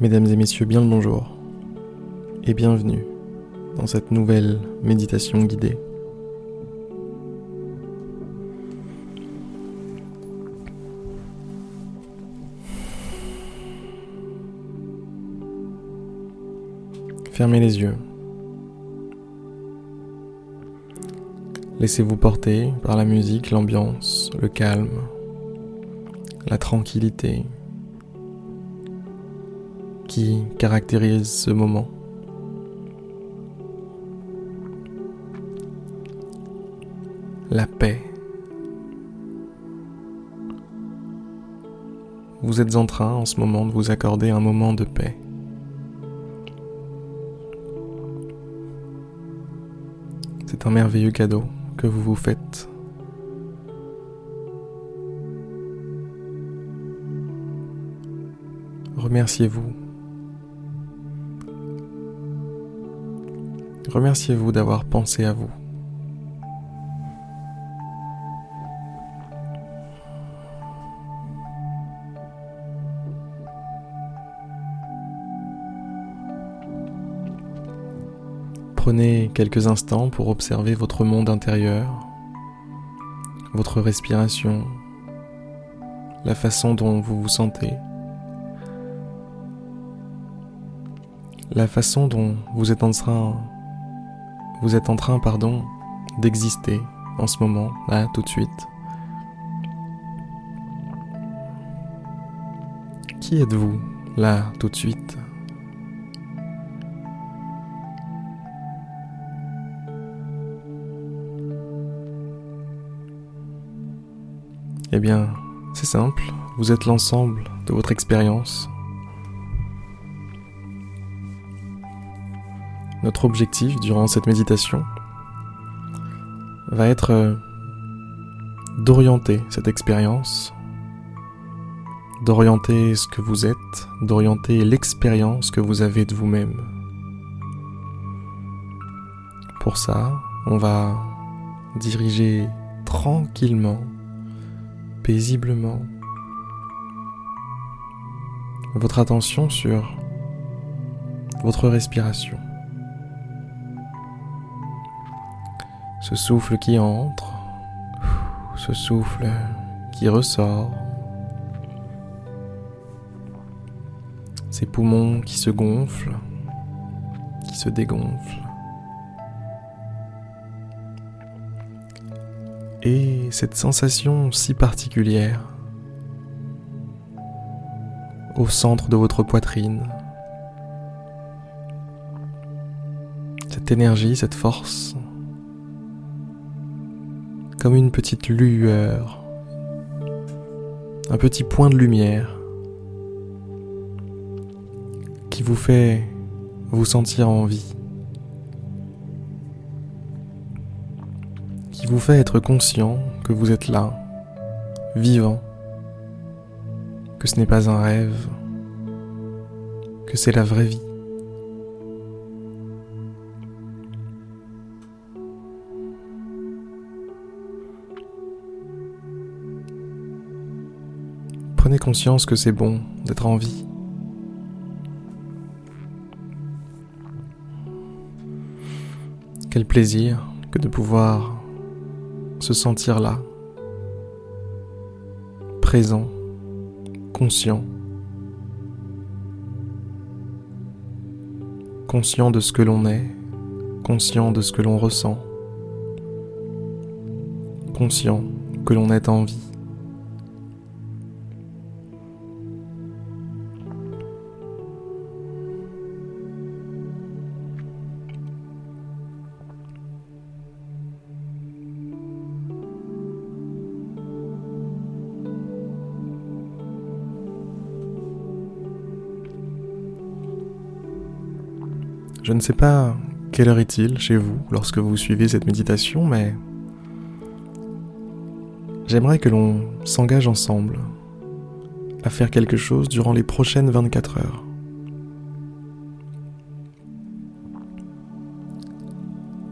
Mesdames et messieurs, bien le bonjour et bienvenue dans cette nouvelle méditation guidée. Fermez les yeux. Laissez-vous porter par la musique, l'ambiance, le calme, la tranquillité, qui caractérise ce moment. La paix. Vous êtes en train en ce moment de vous accorder un moment de paix. C'est un merveilleux cadeau que vous vous faites. Remerciez-vous Remerciez-vous d'avoir pensé à vous. Prenez quelques instants pour observer votre monde intérieur, votre respiration, la façon dont vous vous sentez, la façon dont vous êtes en train vous êtes en train, pardon, d'exister en ce moment, là, tout de suite. Qui êtes-vous, là, tout de suite? Eh bien, c'est simple, vous êtes l'ensemble de votre expérience, Notre objectif durant cette méditation va être euh, d'orienter cette expérience, d'orienter ce que vous êtes, d'orienter l'expérience que vous avez de vous-même. Pour ça, on va diriger tranquillement, paisiblement, votre attention sur votre respiration. Ce souffle qui entre, ce souffle qui ressort, ces poumons qui se gonflent, qui se dégonflent. Et cette sensation si particulière au centre de votre poitrine, cette énergie, cette force comme une petite lueur, un petit point de lumière qui vous fait vous sentir en vie, qui vous fait être conscient que vous êtes là, vivant, que ce n'est pas un rêve, que c'est la vraie vie. Prenez conscience que c'est bon d'être en vie. Quel plaisir que de pouvoir se sentir là, présent, conscient, conscient de ce que l'on est, conscient de ce que l'on ressent, conscient que l'on est en vie. Je ne sais pas quelle heure est-il chez vous lorsque vous suivez cette méditation, mais j'aimerais que l'on s'engage ensemble à faire quelque chose durant les prochaines 24 heures.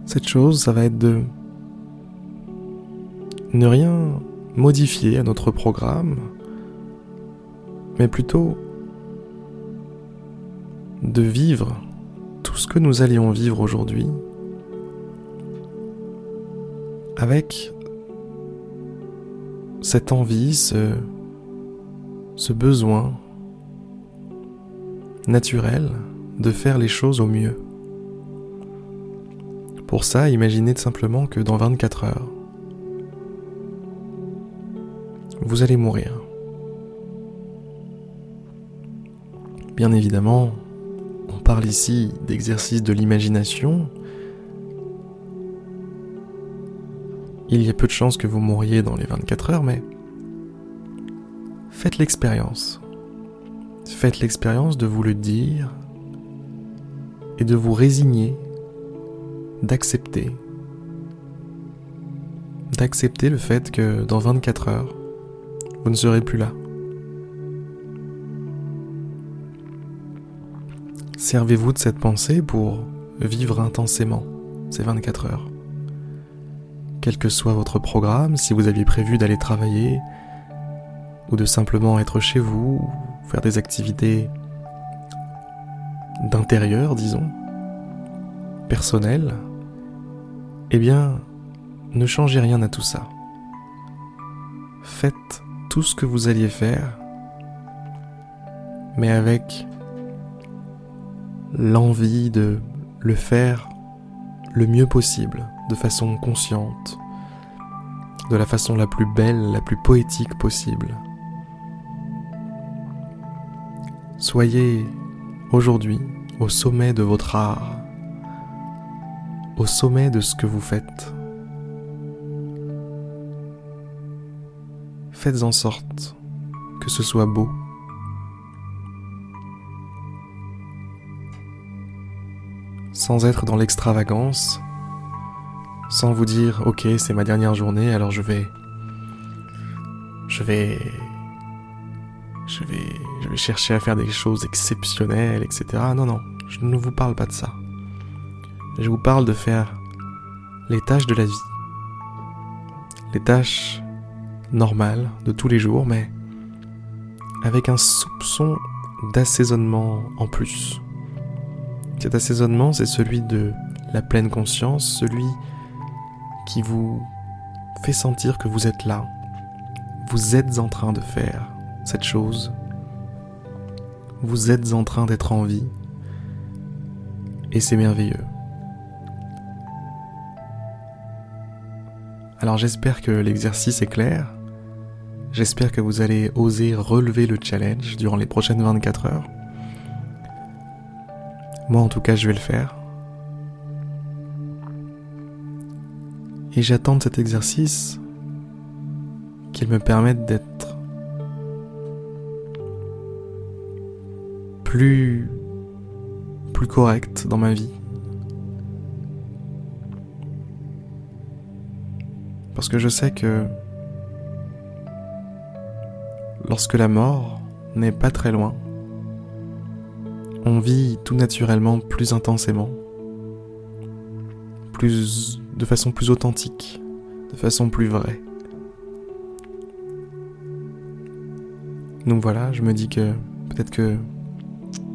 Cette chose, ça va être de ne rien modifier à notre programme, mais plutôt de vivre ce que nous allions vivre aujourd'hui avec cette envie, ce, ce besoin naturel de faire les choses au mieux. Pour ça, imaginez simplement que dans 24 heures, vous allez mourir. Bien évidemment, parle ici d'exercice de l'imagination. Il y a peu de chances que vous mouriez dans les 24 heures, mais faites l'expérience. Faites l'expérience de vous le dire et de vous résigner, d'accepter. D'accepter le fait que dans 24 heures, vous ne serez plus là. Servez-vous de cette pensée pour vivre intensément ces 24 heures? Quel que soit votre programme, si vous aviez prévu d'aller travailler, ou de simplement être chez vous, faire des activités d'intérieur, disons, personnelles, eh bien, ne changez rien à tout ça. Faites tout ce que vous alliez faire, mais avec l'envie de le faire le mieux possible, de façon consciente, de la façon la plus belle, la plus poétique possible. Soyez aujourd'hui au sommet de votre art, au sommet de ce que vous faites. Faites en sorte que ce soit beau. Sans être dans l'extravagance, sans vous dire ok c'est ma dernière journée alors je vais je vais je vais je vais chercher à faire des choses exceptionnelles etc non non je ne vous parle pas de ça. Je vous parle de faire les tâches de la vie. Les tâches normales de tous les jours mais avec un soupçon d'assaisonnement en plus cet assaisonnement c'est celui de la pleine conscience celui qui vous fait sentir que vous êtes là. Vous êtes en train de faire cette chose. Vous êtes en train d'être en vie. Et c'est merveilleux. Alors j'espère que l'exercice est clair. J'espère que vous allez oser relever le challenge durant les prochaines 24 heures. Moi en tout cas je vais le faire. Et j'attends de cet exercice qu'il me permette d'être plus plus correct dans ma vie. Parce que je sais que lorsque la mort n'est pas très loin, on vit tout naturellement plus intensément, plus de façon plus authentique, de façon plus vraie. Donc voilà, je me dis que peut-être que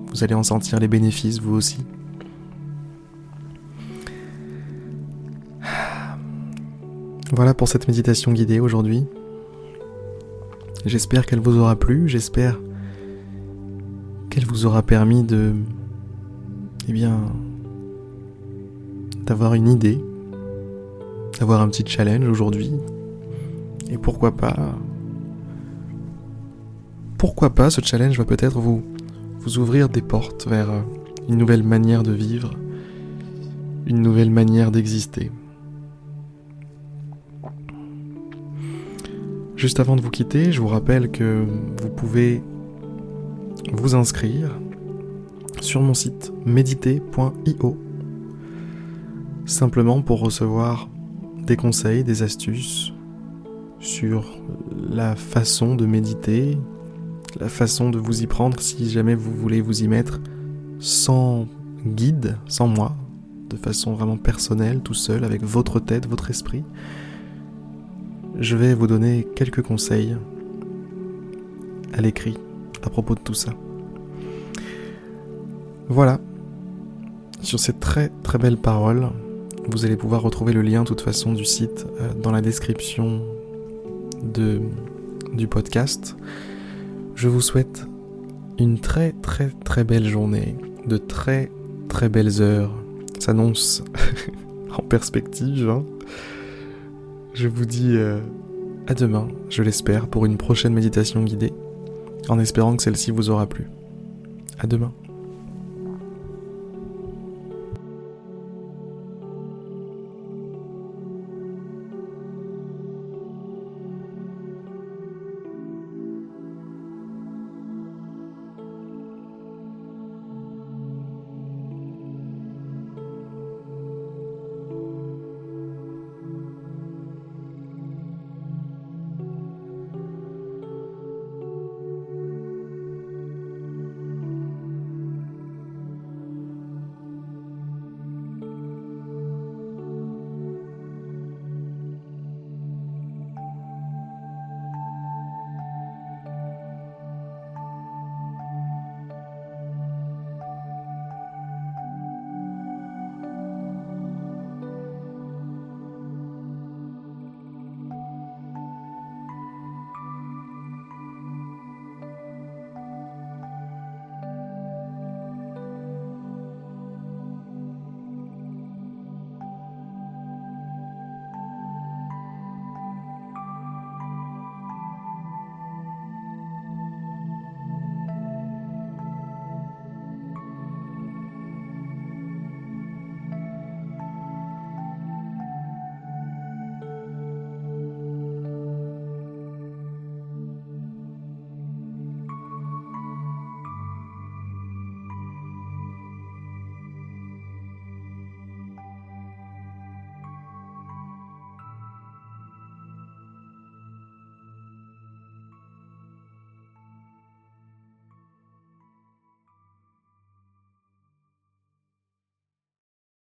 vous allez en sentir les bénéfices vous aussi. Voilà pour cette méditation guidée aujourd'hui. J'espère qu'elle vous aura plu, j'espère qu'elle vous aura permis de eh bien d'avoir une idée d'avoir un petit challenge aujourd'hui. Et pourquoi pas Pourquoi pas ce challenge va peut-être vous, vous ouvrir des portes vers une nouvelle manière de vivre, une nouvelle manière d'exister. Juste avant de vous quitter, je vous rappelle que vous pouvez vous inscrire sur mon site méditer.io simplement pour recevoir des conseils, des astuces sur la façon de méditer, la façon de vous y prendre si jamais vous voulez vous y mettre sans guide, sans moi, de façon vraiment personnelle, tout seul, avec votre tête, votre esprit. Je vais vous donner quelques conseils à l'écrit à propos de tout ça. Voilà. Sur ces très très belles paroles, vous allez pouvoir retrouver le lien de toute façon du site euh, dans la description de, du podcast. Je vous souhaite une très très très belle journée, de très très belles heures. S'annonce en perspective. Hein. Je vous dis euh, à demain, je l'espère, pour une prochaine méditation guidée, en espérant que celle-ci vous aura plu. À demain.